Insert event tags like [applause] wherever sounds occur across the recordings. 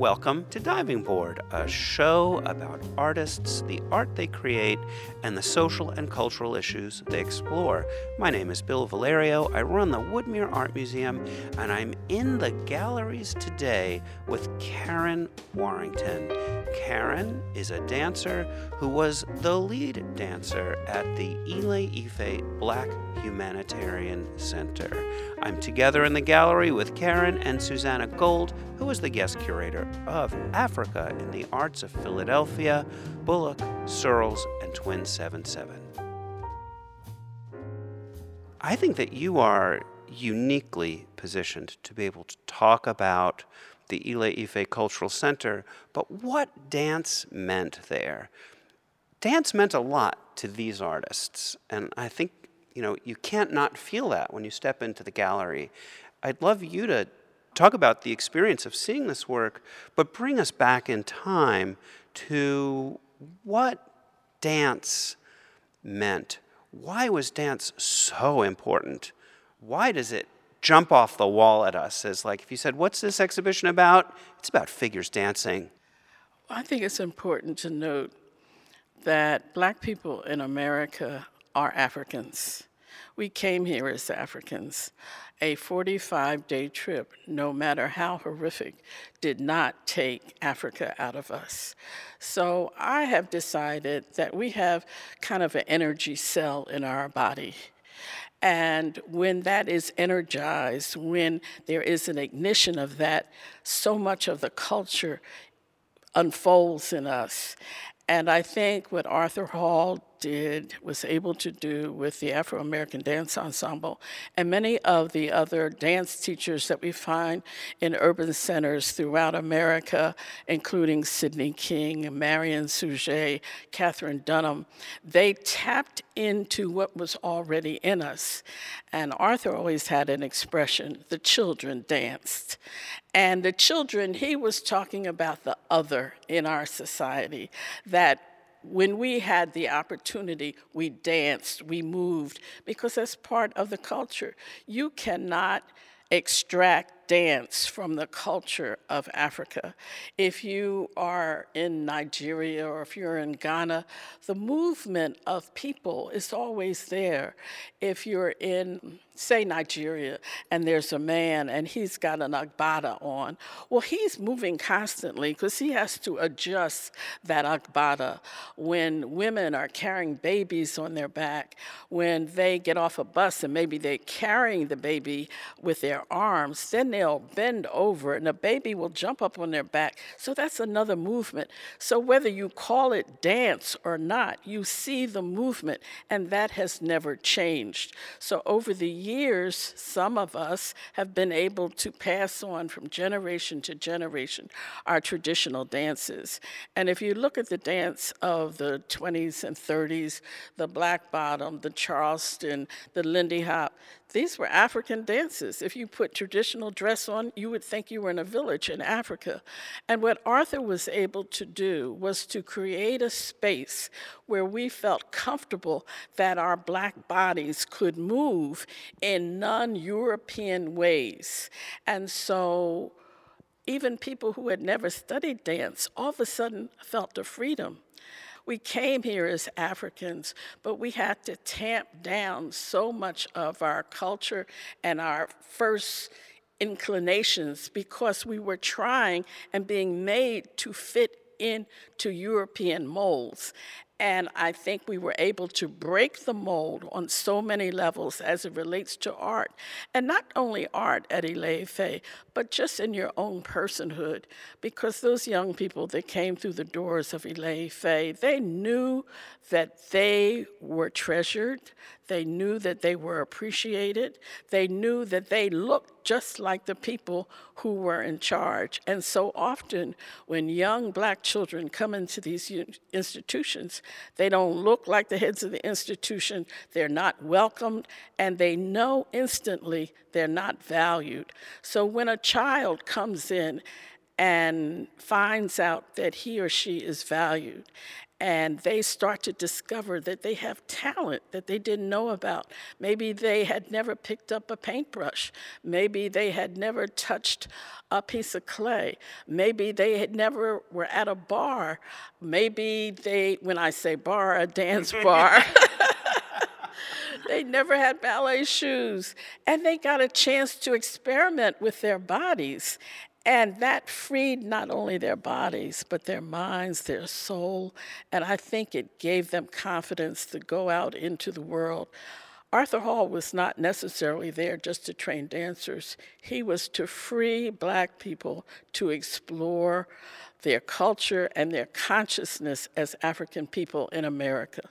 Welcome to Diving Board, a show about artists, the art they create, and the social and cultural issues they explore. My name is Bill Valerio. I run the Woodmere Art Museum, and I'm in the galleries today with Karen Warrington. Karen is a dancer who was the lead dancer at the Ile Ife Black Humanitarian Center. I'm together in the gallery with Karen and Susanna Gold, who is the guest curator of Africa in the Arts of Philadelphia, Bullock, Searles, and Twin 77. I think that you are uniquely positioned to be able to talk about the Ile Ife Cultural Center, but what dance meant there. Dance meant a lot to these artists, and I think you know, you can't not feel that when you step into the gallery. I'd love you to talk about the experience of seeing this work, but bring us back in time to what dance meant. Why was dance so important? Why does it jump off the wall at us as like if you said what's this exhibition about it's about figures dancing i think it's important to note that black people in america are Africans. We came here as Africans. A 45 day trip, no matter how horrific, did not take Africa out of us. So I have decided that we have kind of an energy cell in our body. And when that is energized, when there is an ignition of that, so much of the culture unfolds in us. And I think what Arthur Hall did, was able to do with the Afro American Dance Ensemble and many of the other dance teachers that we find in urban centers throughout America, including Sydney King, Marion Cuyjet, Katherine Dunham, they tapped into what was already in us. And Arthur always had an expression the children danced. And the children, he was talking about the other in our society, that when we had the opportunity, we danced, we moved, because that's part of the culture. You cannot extract dance from the culture of Africa. If you are in Nigeria or if you're in Ghana, the movement of people is always there. If you're in, say, Nigeria, and there's a man and he's got an agbada on, well, he's moving constantly because he has to adjust that agbada. When women are carrying babies on their back, when they get off a bus and maybe they're carrying the baby with their arms, then they'll bend over and a baby will jump up on their back. So that's another movement. So whether you call it dance or not, you see the movement, and that has never changed. So over the years, some of us have been able to pass on from generation to generation our traditional dances. And if you look at the dance of the 20s and 30s, the black bottom, the Charleston, the Lindy Hop, these were African dances. If you put traditional dress on, you would think you were in a village in Africa. And what Arthur was able to do was to create a space where we felt comfortable that our black bodies could move in non European ways. And so, even people who had never studied dance all of a sudden felt a freedom we came here as Africans, but we had to tamp down so much of our culture and our first inclinations because we were trying and being made to fit into European molds. And I think we were able to break the mold on so many levels as it relates to art. And not only art at Ile but just in your own personhood. Because those young people that came through the doors of Ile they knew that they were treasured, they knew that they were appreciated, they knew that they looked just like the people who were in charge. And so often, when young black children come into these institutions, they don't look like the heads of the institution, they're not welcomed, and they know instantly they're not valued. So when a child comes in and finds out that he or she is valued and they start to discover that they have talent that they didn't know about. Maybe they had never picked up a paintbrush. Maybe they had never touched a piece of clay. Maybe they had never were at a bar. Maybe they, when I say bar, a dance [laughs] bar. [laughs] they never had ballet shoes. And they got a chance to experiment with their bodies. And that freed not only their bodies, but their minds, their soul. And I think it gave them confidence to go out into the world. Arthur Hall was not necessarily there just to train dancers, he was to free Black people to explore their culture and their consciousness as African people in America.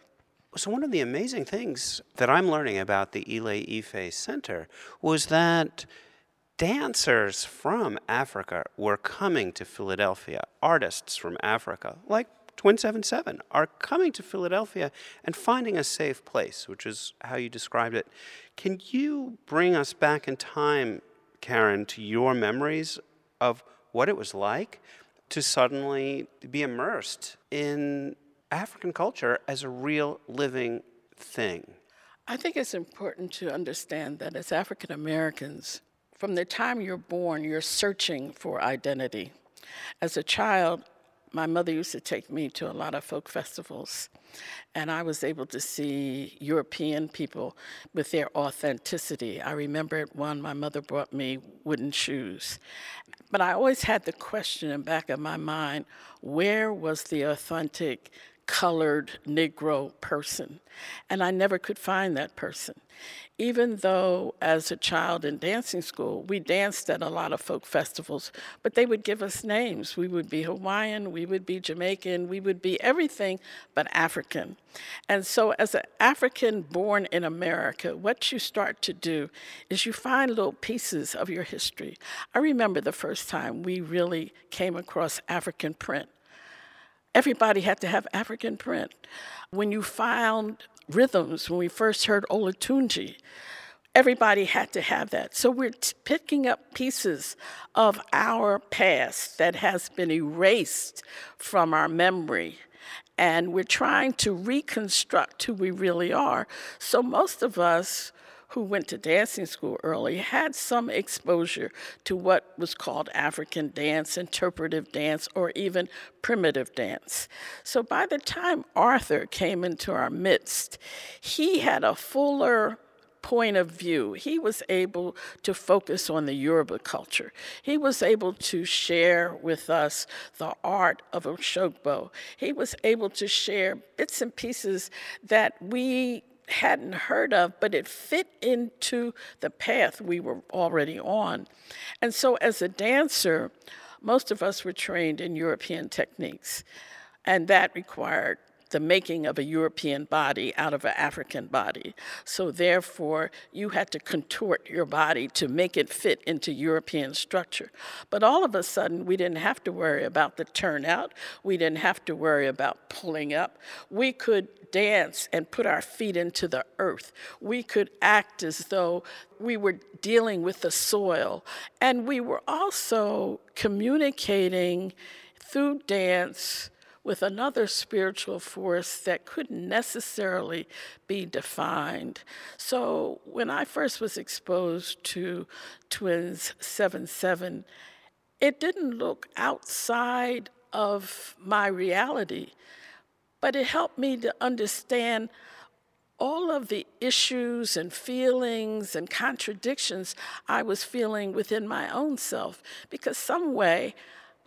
So, one of the amazing things that I'm learning about the Ile Ife Center was that dancers from Africa were coming to Philadelphia, artists from Africa, like Twin 77, are coming to Philadelphia and finding a safe place, which is how you described it. Can you bring us back in time, Karen, to your memories of what it was like to suddenly be immersed in African culture as a real living thing? I think it's important to understand that as African Americans, from the time you're born, you're searching for identity. As a child, my mother used to take me to a lot of folk festivals, and I was able to see European people with their authenticity. I remember at one, my mother brought me wooden shoes. But I always had the question in the back of my mind where was the authentic colored Negro person. And I never could find that person. Even though, as a child in dancing school, we danced at a lot of folk festivals, but they would give us names. We would be Hawaiian, we would be Jamaican, we would be everything but African. And so, as an African born in America, what you start to do is you find little pieces of your history. I remember the first time we really came across African print. Everybody had to have African print. When you found rhythms, when we first heard Olatunji, everybody had to have that. So we're t- picking up pieces of our past that has been erased from our memory. And we're trying to reconstruct who we really are. So most of us who went to dancing school early had some exposure to what was called African dance, interpretive dance, or even primitive dance. So by the time Arthur came into our midst, he had a fuller point of view. He was able to focus on the Yoruba culture. He was able to share with us the art of Osogbo. He was able to share bits and pieces that we hadn't heard of, but it fit into the path we were already on. And so, as a dancer, most of us were trained in European techniques, and that required the making of a European body out of an African body. So, therefore, you had to contort your body to make it fit into European structure. But all of a sudden, we didn't have to worry about the turnout, we didn't have to worry about pulling up. We could dance and put our feet into the earth. We could act as though we were dealing with the soil. And we were also communicating through dance with another spiritual force that couldn't necessarily be defined. So when I first was exposed to Twins 7 7, it didn't look outside of my reality, but it helped me to understand all of the issues and feelings and contradictions I was feeling within my own self because some way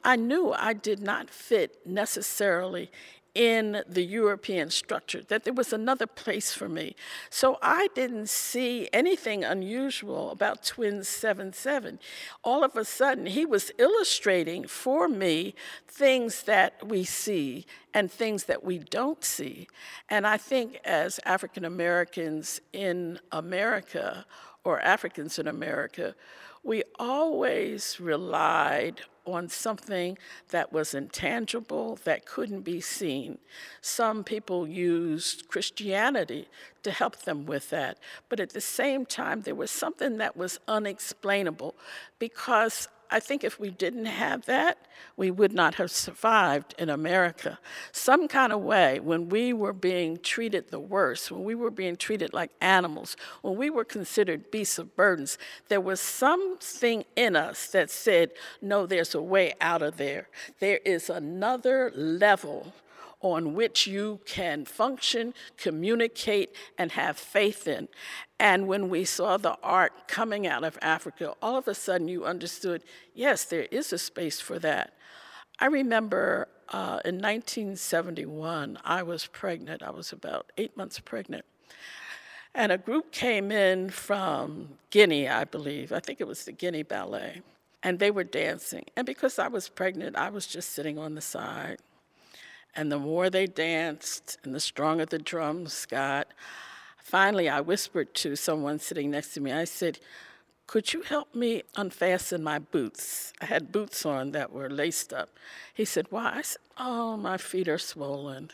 I knew I did not fit necessarily in the European structure, that there was another place for me. So I didn't see anything unusual about Twins 7 7. All of a sudden, he was illustrating for me things that we see and things that we don't see. And I think as African Americans in America, or Africans in America, we always relied on something that was intangible, that couldn't be seen. Some people used Christianity to help them with that. But at the same time, there was something that was unexplainable because I think if we didn't have that, we would not have survived in America. Some kind of way, when we were being treated the worst, when we were being treated like animals, when we were considered beasts of burdens, there was something in us that said, no, there's a way out of there. There is another level on which you can function, communicate, and have faith in. And when we saw the art coming out of Africa, all of a sudden you understood yes, there is a space for that. I remember uh, in 1971, I was pregnant. I was about eight months pregnant. And a group came in from Guinea, I believe. I think it was the Guinea Ballet. And they were dancing. And because I was pregnant, I was just sitting on the side. And the more they danced and the stronger the drums got, finally I whispered to someone sitting next to me, I said, Could you help me unfasten my boots? I had boots on that were laced up. He said, Why? I said, Oh, my feet are swollen.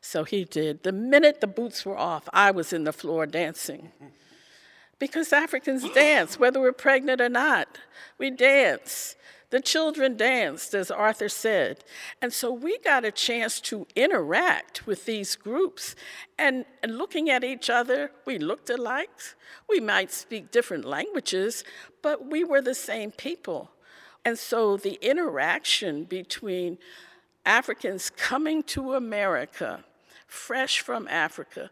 So he did. The minute the boots were off, I was in the floor dancing. Because Africans dance, whether we're pregnant or not. We dance. The children danced, as Arthur said. And so we got a chance to interact with these groups. And, and looking at each other, we looked alike. We might speak different languages, but we were the same people. And so the interaction between Africans coming to America, fresh from Africa,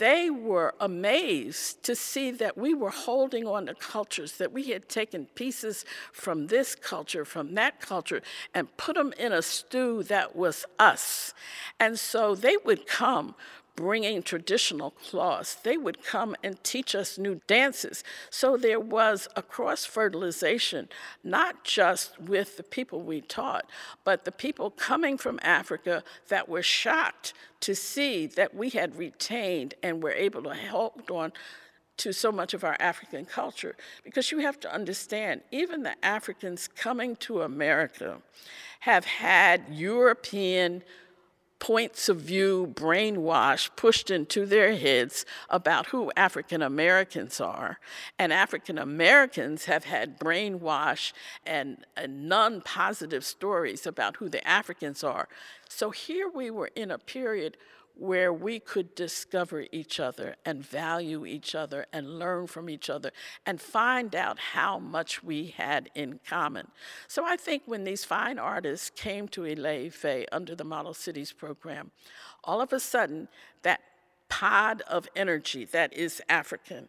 they were amazed to see that we were holding on to cultures, that we had taken pieces from this culture, from that culture, and put them in a stew that was us. And so they would come bringing traditional cloths. They would come and teach us new dances. So there was a cross fertilization, not just with the people we taught, but the people coming from Africa that were shocked to see that we had retained and were able to hold on to so much of our African culture. Because you have to understand, even the Africans coming to America have had European points of view brainwash pushed into their heads about who African Americans are. And African Americans have had brainwash and, and non positive stories about who the Africans are. So here we were in a period where we could discover each other and value each other and learn from each other and find out how much we had in common. So I think when these fine artists came to Ile-Ife under the Model Cities program, all of a sudden that pod of energy that is African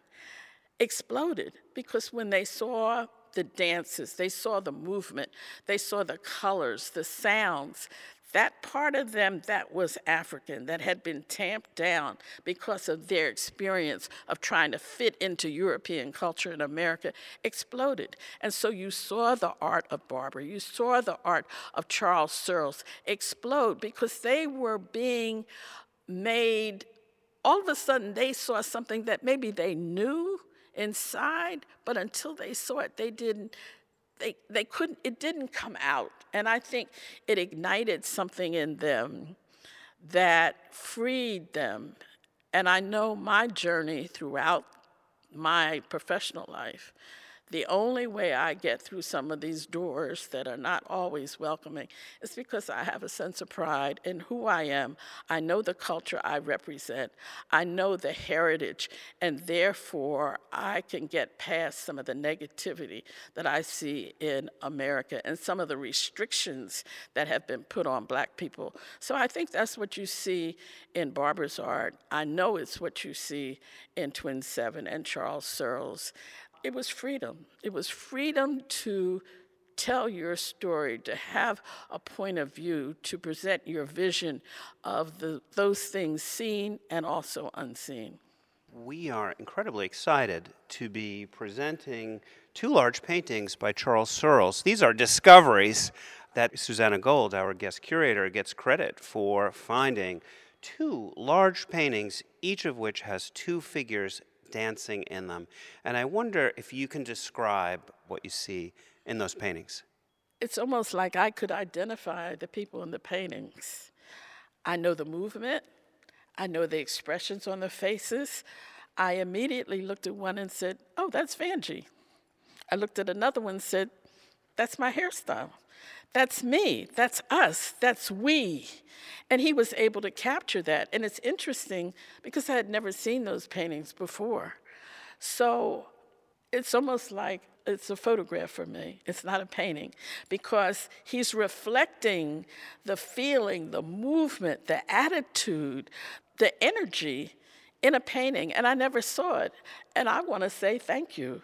exploded because when they saw the dances, they saw the movement, they saw the colors, the sounds, that part of them that was African, that had been tamped down because of their experience of trying to fit into European culture in America, exploded. And so you saw the art of Barbara, you saw the art of Charles Searles explode because they were being made, all of a sudden, they saw something that maybe they knew inside, but until they saw it, they didn't they, they couldn't, it didn't come out. And I think it ignited something in them that freed them. And I know my journey throughout my professional life the only way I get through some of these doors that are not always welcoming is because I have a sense of pride in who I am. I know the culture I represent, I know the heritage, and therefore I can get past some of the negativity that I see in America and some of the restrictions that have been put on black people. So I think that's what you see in Barbara's art. I know it's what you see in Twin Seven and Charles Searles it was freedom. It was freedom to tell your story, to have a point of view, to present your vision of the, those things seen and also unseen. We are incredibly excited to be presenting two large paintings by Charles Searles. These are discoveries that Susanna Gold, our guest curator, gets credit for finding two large paintings, each of which has two figures dancing in them. And I wonder if you can describe what you see in those paintings. It's almost like I could identify the people in the paintings. I know the movement, I know the expressions on their faces. I immediately looked at one and said, Oh, that's Vanjie. I looked at another one and said, That's my hairstyle. That's me. That's us. That's we. And he was able to capture that. And it's interesting because I had never seen those paintings before. So it's almost like it's a photograph for me. It's not a painting because he's reflecting the feeling, the movement, the attitude, the energy in a painting. And I never saw it. And I want to say thank you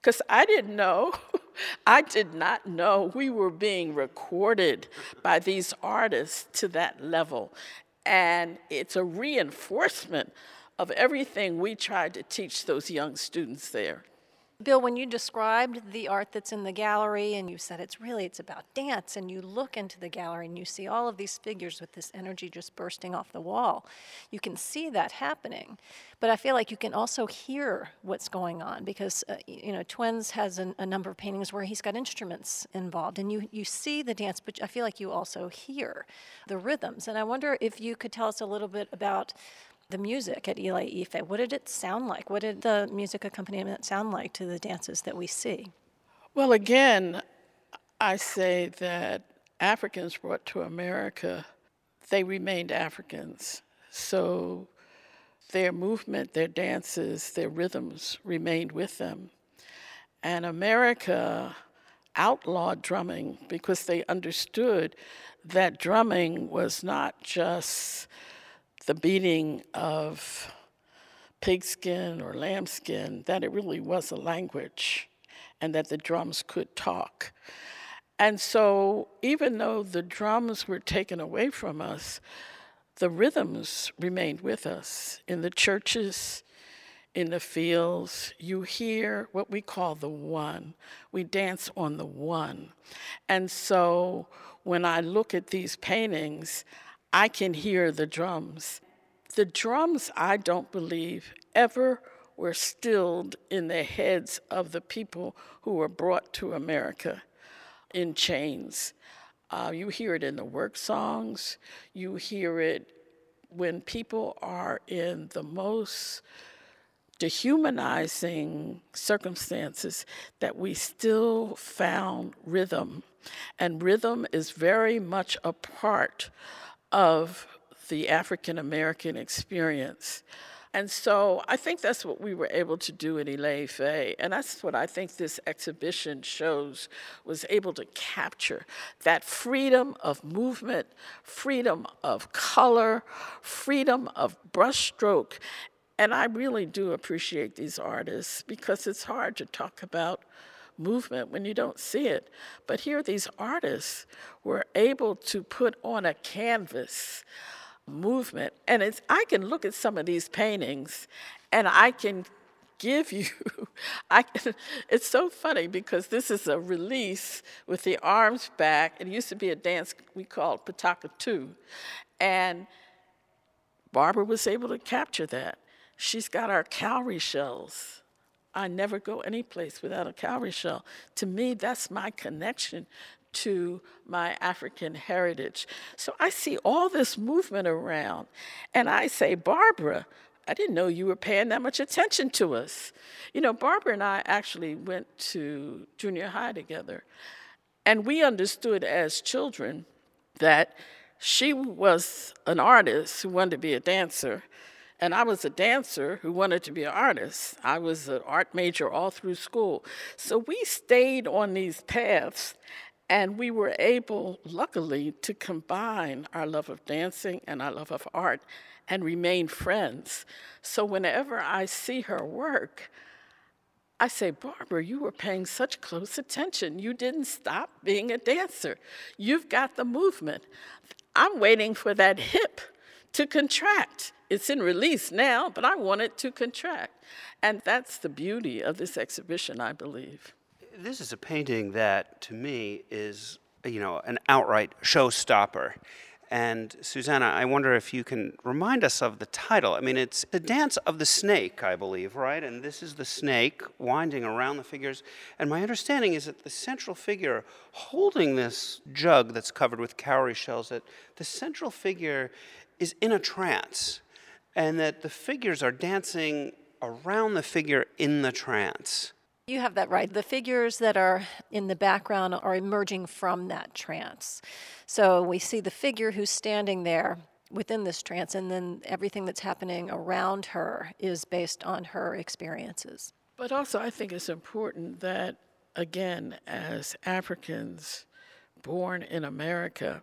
because I didn't know. [laughs] I did not know we were being recorded by these artists to that level. And it's a reinforcement of everything we tried to teach those young students there. Bill, when you described the art that's in the gallery and you said it's really it's about dance and you look into the gallery and you see all of these figures with this energy just bursting off the wall. You can see that happening. But I feel like you can also hear what's going on because uh, you know Twins has an, a number of paintings where he's got instruments involved and you you see the dance but I feel like you also hear the rhythms. And I wonder if you could tell us a little bit about the music at Ile Ife. What did it sound like? What did the music accompaniment sound like to the dances that we see? Well, again, I say that Africans brought to America, they remained Africans. So their movement, their dances, their rhythms remained with them. And America outlawed drumming because they understood that drumming was not just the beating of pigskin or lambskin, that it really was a language and that the drums could talk. And so, even though the drums were taken away from us, the rhythms remained with us. In the churches, in the fields, you hear what we call the one. We dance on the one. And so, when I look at these paintings, I can hear the drums. The drums, I don't believe, ever were stilled in the heads of the people who were brought to America in chains. Uh, you hear it in the work songs, you hear it when people are in the most dehumanizing circumstances that we still found rhythm. And rhythm is very much a part of the African American experience. And so I think that's what we were able to do in Ile And that's what I think this exhibition shows, was able to capture that freedom of movement, freedom of color, freedom of brushstroke. And I really do appreciate these artists because it's hard to talk about movement when you don't see it. But here, these artists were able to put on a canvas movement. And it's, I can look at some of these paintings and I can give you, [laughs] I it's so funny because this is a release with the arms back. It used to be a dance we called Pataka 2. And Barbara was able to capture that. She's got our cowrie shells I never go any place without a cowrie shell. To me, that's my connection to my African heritage. So I see all this movement around, and I say, Barbara, I didn't know you were paying that much attention to us. You know, Barbara and I actually went to junior high together, and we understood as children that she was an artist who wanted to be a dancer, and I was a dancer who wanted to be an artist. I was an art major all through school. So we stayed on these paths and we were able, luckily, to combine our love of dancing and our love of art and remain friends. So whenever I see her work, I say, Barbara, you were paying such close attention. You didn't stop being a dancer. You've got the movement. I'm waiting for that hip to contract. It's in release now, but I want it to contract. And that's the beauty of this exhibition, I believe. This is a painting that, to me, is, you know, an outright showstopper. And Susanna, I wonder if you can remind us of the title. I mean, it's the dance of the snake, I believe, right? And this is the snake winding around the figures. And my understanding is that the central figure holding this jug that's covered with cowrie shells, that the central figure is in a trance and that the figures are dancing around the figure in the trance. You have that right. The figures that are in the background are emerging from that trance. So we see the figure who's standing there within this trance, and then everything that's happening around her is based on her experiences. But also, I think it's important that, again, as Africans born in America,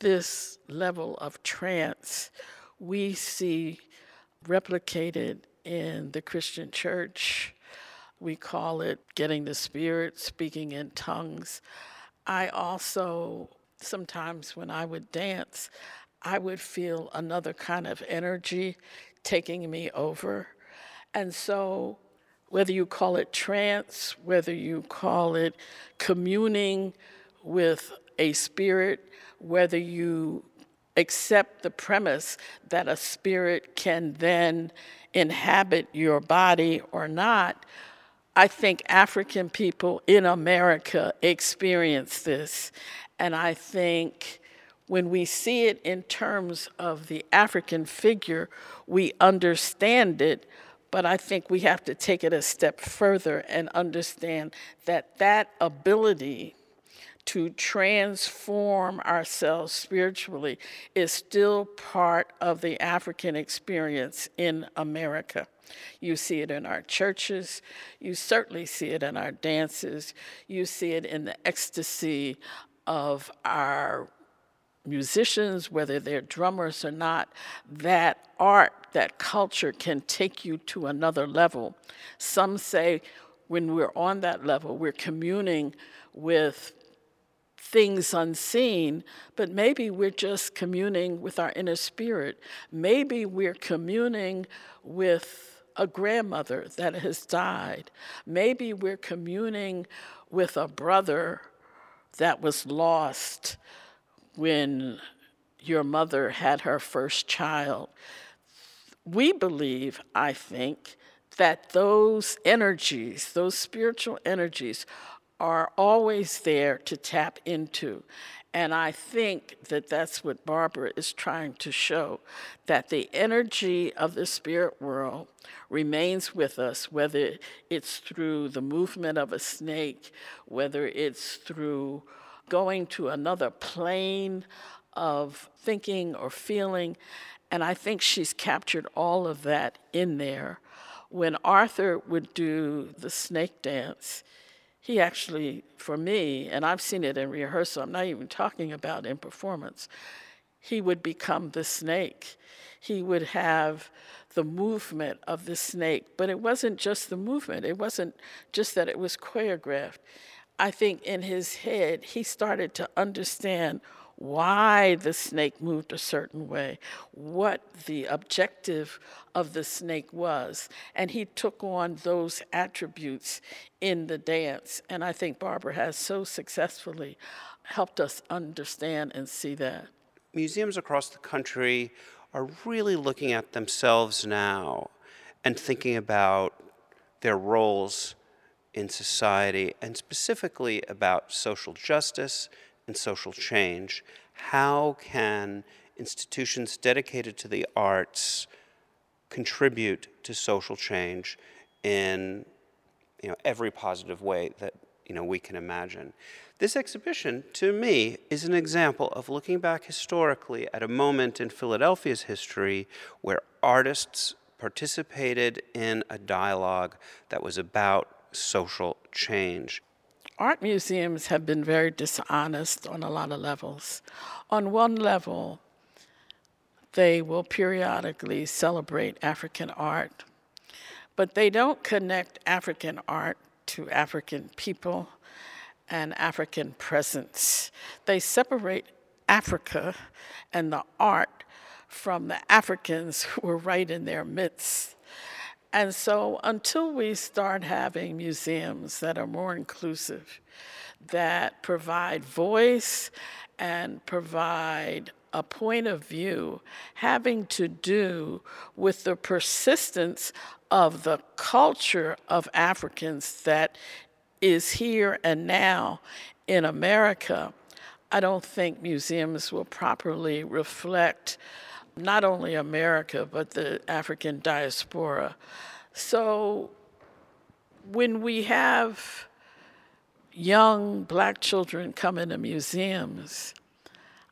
this level of trance we see replicated in the Christian church. We call it getting the Spirit, speaking in tongues. I also, sometimes when I would dance, I would feel another kind of energy taking me over. And so, whether you call it trance, whether you call it communing with a spirit, whether you accept the premise that a spirit can then inhabit your body or not, I think African people in America experience this. And I think when we see it in terms of the African figure, we understand it, but I think we have to take it a step further and understand that that ability to transform ourselves spiritually is still part of the African experience in America. You see it in our churches. You certainly see it in our dances. You see it in the ecstasy of our musicians, whether they're drummers or not, that art, that culture can take you to another level. Some say when we're on that level, we're communing with things unseen, but maybe we're just communing with our inner spirit. Maybe we're communing with a grandmother that has died. Maybe we're communing with a brother that was lost when your mother had her first child. We believe, I think, that those energies, those spiritual energies, are always there to tap into. And I think that that's what Barbara is trying to show that the energy of the spirit world remains with us, whether it's through the movement of a snake, whether it's through going to another plane of thinking or feeling. And I think she's captured all of that in there. When Arthur would do the snake dance, he actually, for me, and I've seen it in rehearsal, I'm not even talking about in performance, he would become the snake. He would have the movement of the snake, but it wasn't just the movement, it wasn't just that it was choreographed. I think in his head, he started to understand why the snake moved a certain way, what the objective of the snake was. And he took on those attributes in the dance. And I think Barbara has so successfully helped us understand and see that. Museums across the country are really looking at themselves now and thinking about their roles in society and specifically about social justice and social change. How can institutions dedicated to the arts contribute to social change in you know, every positive way that you know, we can imagine? This exhibition, to me, is an example of looking back historically at a moment in Philadelphia's history where artists participated in a dialogue that was about social change. Art museums have been very dishonest on a lot of levels. On one level, they will periodically celebrate African art, but they don't connect African art to African people and African presence. They separate Africa and the art from the Africans who were right in their midst. And so until we start having museums that are more inclusive, that provide voice and provide a point of view having to do with the persistence of the culture of Africans that is here and now in America, I don't think museums will properly reflect not only America, but the African diaspora. So when we have young black children come into museums,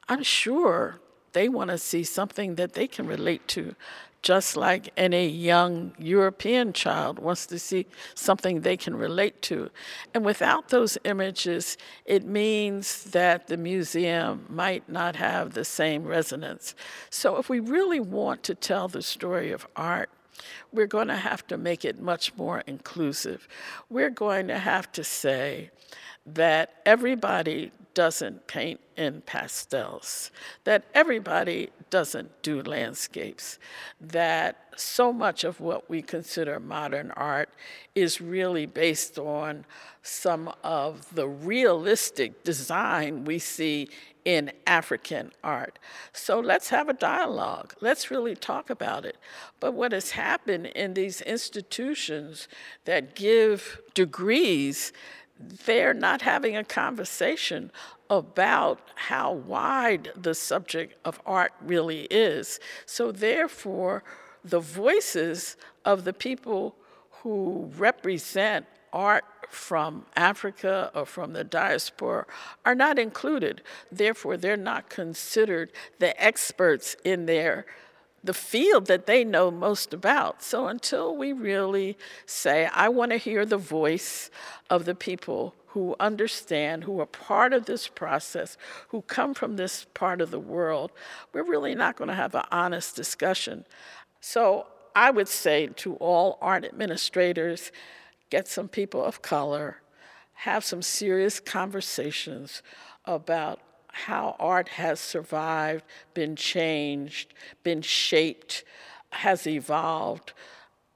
I'm sure they want to see something that they can relate to, just like any young European child wants to see something they can relate to. And without those images, it means that the museum might not have the same resonance. So, if we really want to tell the story of art, we're going to have to make it much more inclusive. We're going to have to say that everybody doesn't paint in pastels, that everybody doesn't do landscapes, that so much of what we consider modern art is really based on some of the realistic design we see in African art. So let's have a dialogue. Let's really talk about it. But what has happened in these institutions that give degrees, they're not having a conversation about how wide the subject of art really is. So, therefore, the voices of the people who represent art from Africa or from the diaspora are not included. Therefore, they're not considered the experts in their the field that they know most about. So until we really say, I want to hear the voice of the people who understand, who are part of this process, who come from this part of the world, we're really not going to have an honest discussion. So I would say to all art administrators, get some people of color, have some serious conversations about how art has survived, been changed, been shaped, has evolved,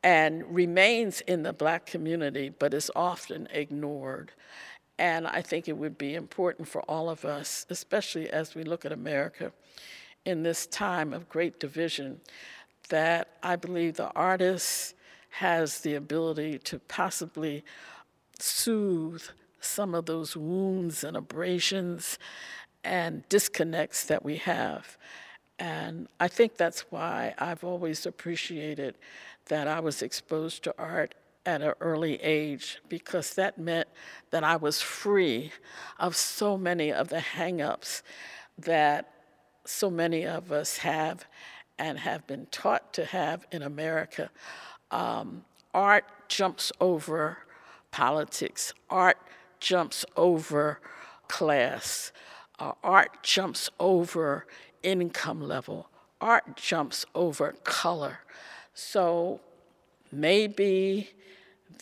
and remains in the black community, but is often ignored. And I think it would be important for all of us, especially as we look at America in this time of great division, that I believe the artist has the ability to possibly soothe some of those wounds and abrasions and disconnects that we have. And I think that's why I've always appreciated that I was exposed to art at an early age because that meant that I was free of so many of the hangups that so many of us have and have been taught to have in America. Um, art jumps over politics, art jumps over class, uh, art jumps over income level, art jumps over color. So maybe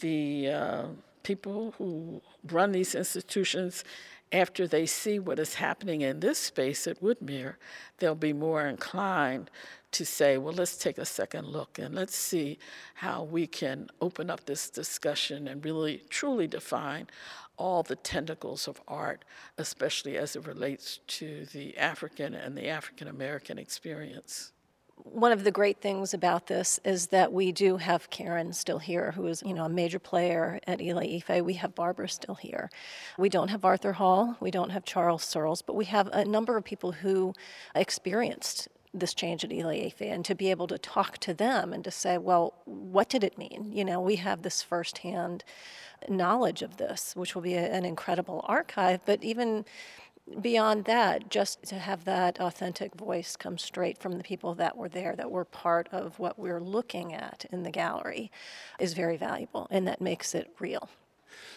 the uh, people who run these institutions, after they see what is happening in this space at Woodmere, they'll be more inclined to say, well, let's take a second look and let's see how we can open up this discussion and really truly define all the tentacles of art, especially as it relates to the African and the African American experience one of the great things about this is that we do have Karen still here, who is, you know, a major player at Ile Ife. We have Barbara still here. We don't have Arthur Hall. We don't have Charles Searles, but we have a number of people who experienced this change at Ile Ife and to be able to talk to them and to say, well, what did it mean? You know, we have this firsthand knowledge of this, which will be a, an incredible archive, but even beyond that, just to have that authentic voice come straight from the people that were there, that were part of what we're looking at in the gallery, is very valuable, and that makes it real.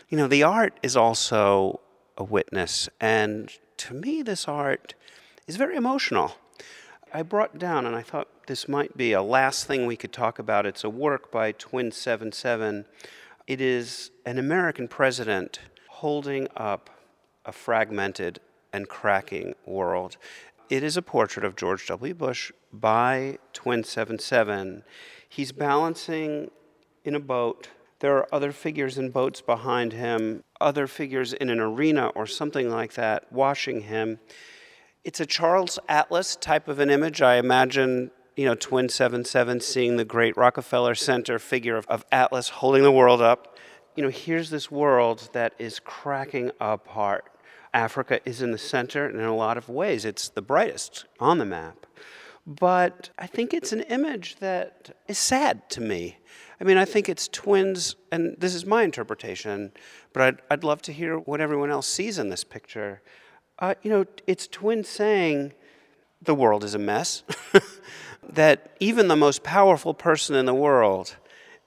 You know, the art is also a witness, and to me, this art is very emotional. I brought down, and I thought this might be a last thing we could talk about. It's a work by Twin Seven Seven. It is an American president holding up a fragmented and cracking world. It is a portrait of George W. Bush by Twin 77. He's balancing in a boat. There are other figures in boats behind him, other figures in an arena or something like that washing him. It's a Charles Atlas type of an image. I imagine, you know, Twin 77 seeing the great Rockefeller Center figure of, of Atlas holding the world up. You know, here's this world that is cracking apart Africa is in the center, and in a lot of ways, it's the brightest on the map. But I think it's an image that is sad to me. I mean, I think it's twins, and this is my interpretation, but I'd, I'd love to hear what everyone else sees in this picture. Uh, you know, it's twin saying the world is a mess, [laughs] that even the most powerful person in the world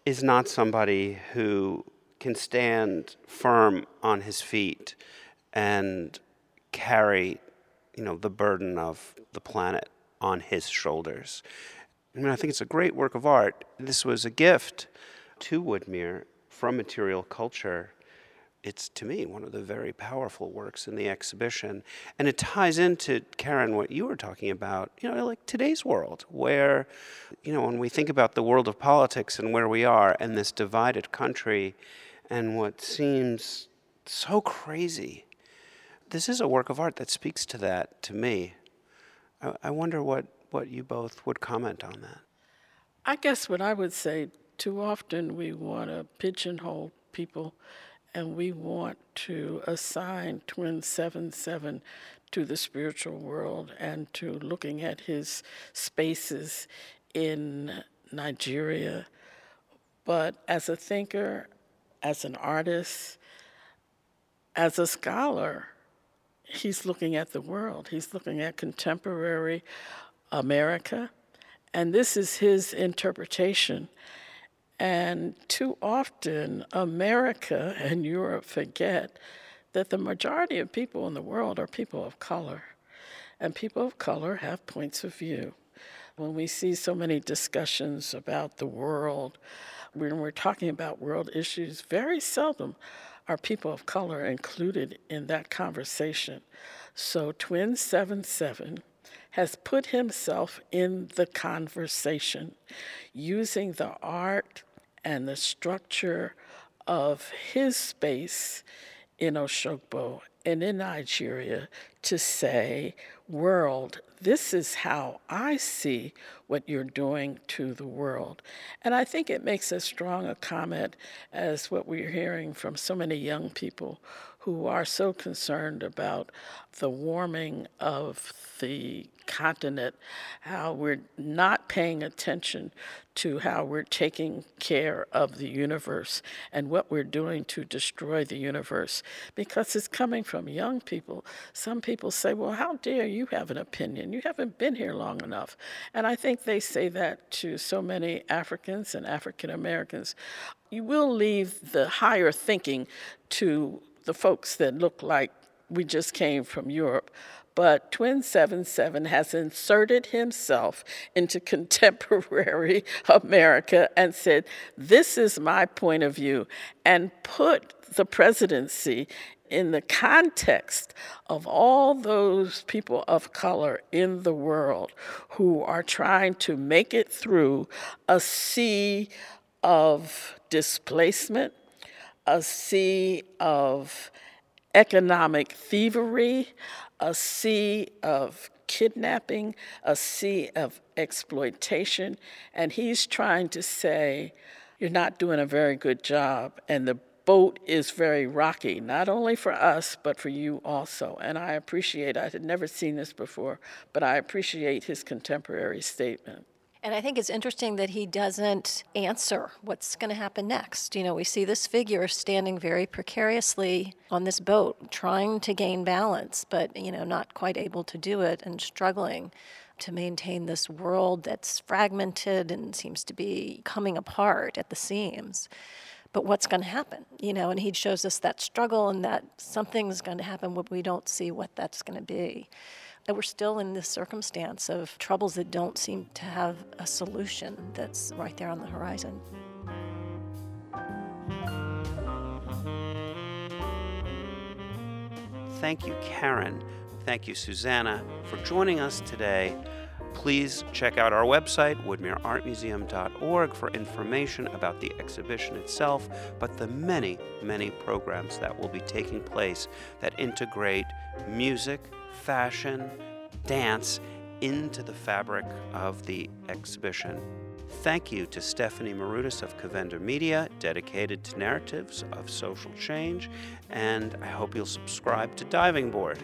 is not somebody who can stand firm on his feet and carry, you know, the burden of the planet on his shoulders. I mean, I think it's a great work of art. This was a gift to Woodmere from material culture. It's, to me, one of the very powerful works in the exhibition. And it ties into, Karen, what you were talking about, you know, like today's world, where, you know, when we think about the world of politics and where we are and this divided country and what seems so crazy, this is a work of art that speaks to that, to me. I, I wonder what what you both would comment on that. I guess what I would say too often we want to pigeonhole people and we want to assign Twin 77 to the spiritual world and to looking at his spaces in Nigeria. But as a thinker, as an artist, as a scholar, he's looking at the world. He's looking at contemporary America. And this is his interpretation. And too often, America [laughs] and Europe forget that the majority of people in the world are people of color. And people of color have points of view. When we see so many discussions about the world, when we're talking about world issues, very seldom are people of color included in that conversation. So, Twin 77 has put himself in the conversation using the art and the structure of his space in Oshogbo and in Nigeria to say, world, this is how I see what you're doing to the world. And I think it makes as strong a comment as what we're hearing from so many young people who are so concerned about the warming of the continent, how we're not paying attention to how we're taking care of the universe and what we're doing to destroy the universe because it's coming from young people. Some people say, Well, how dare you have an opinion? You haven't been here long enough. And I think they say that to so many Africans and African Americans. You will leave the higher thinking to the folks that look like we just came from Europe. But Twin 77 has inserted himself into [laughs] contemporary America and said, This is my point of view, and put the presidency in the context of all those people of color in the world who are trying to make it through a sea of displacement, a sea of economic thievery, a sea of kidnapping, a sea of exploitation. And he's trying to say, You're not doing a very good job. And the boat is very rocky, not only for us, but for you also. And I appreciate, I had never seen this before, but I appreciate his contemporary statement. And I think it's interesting that he doesn't answer what's going to happen next. You know, we see this figure standing very precariously on this boat, trying to gain balance, but, you know, not quite able to do it and struggling to maintain this world that's fragmented and seems to be coming apart at the seams. But what's going to happen? You know, and he shows us that struggle and that something's going to happen, but we don't see what that's going to be that we're still in this circumstance of troubles that don't seem to have a solution that's right there on the horizon. Thank you, Karen. Thank you, Susanna, for joining us today. Please check out our website, woodmereartmuseum.org, for information about the exhibition itself, but the many, many programs that will be taking place that integrate music, fashion, dance into the fabric of the exhibition. Thank you to Stephanie Marutis of Cavender Media, dedicated to narratives of social change, and I hope you'll subscribe to Diving Board.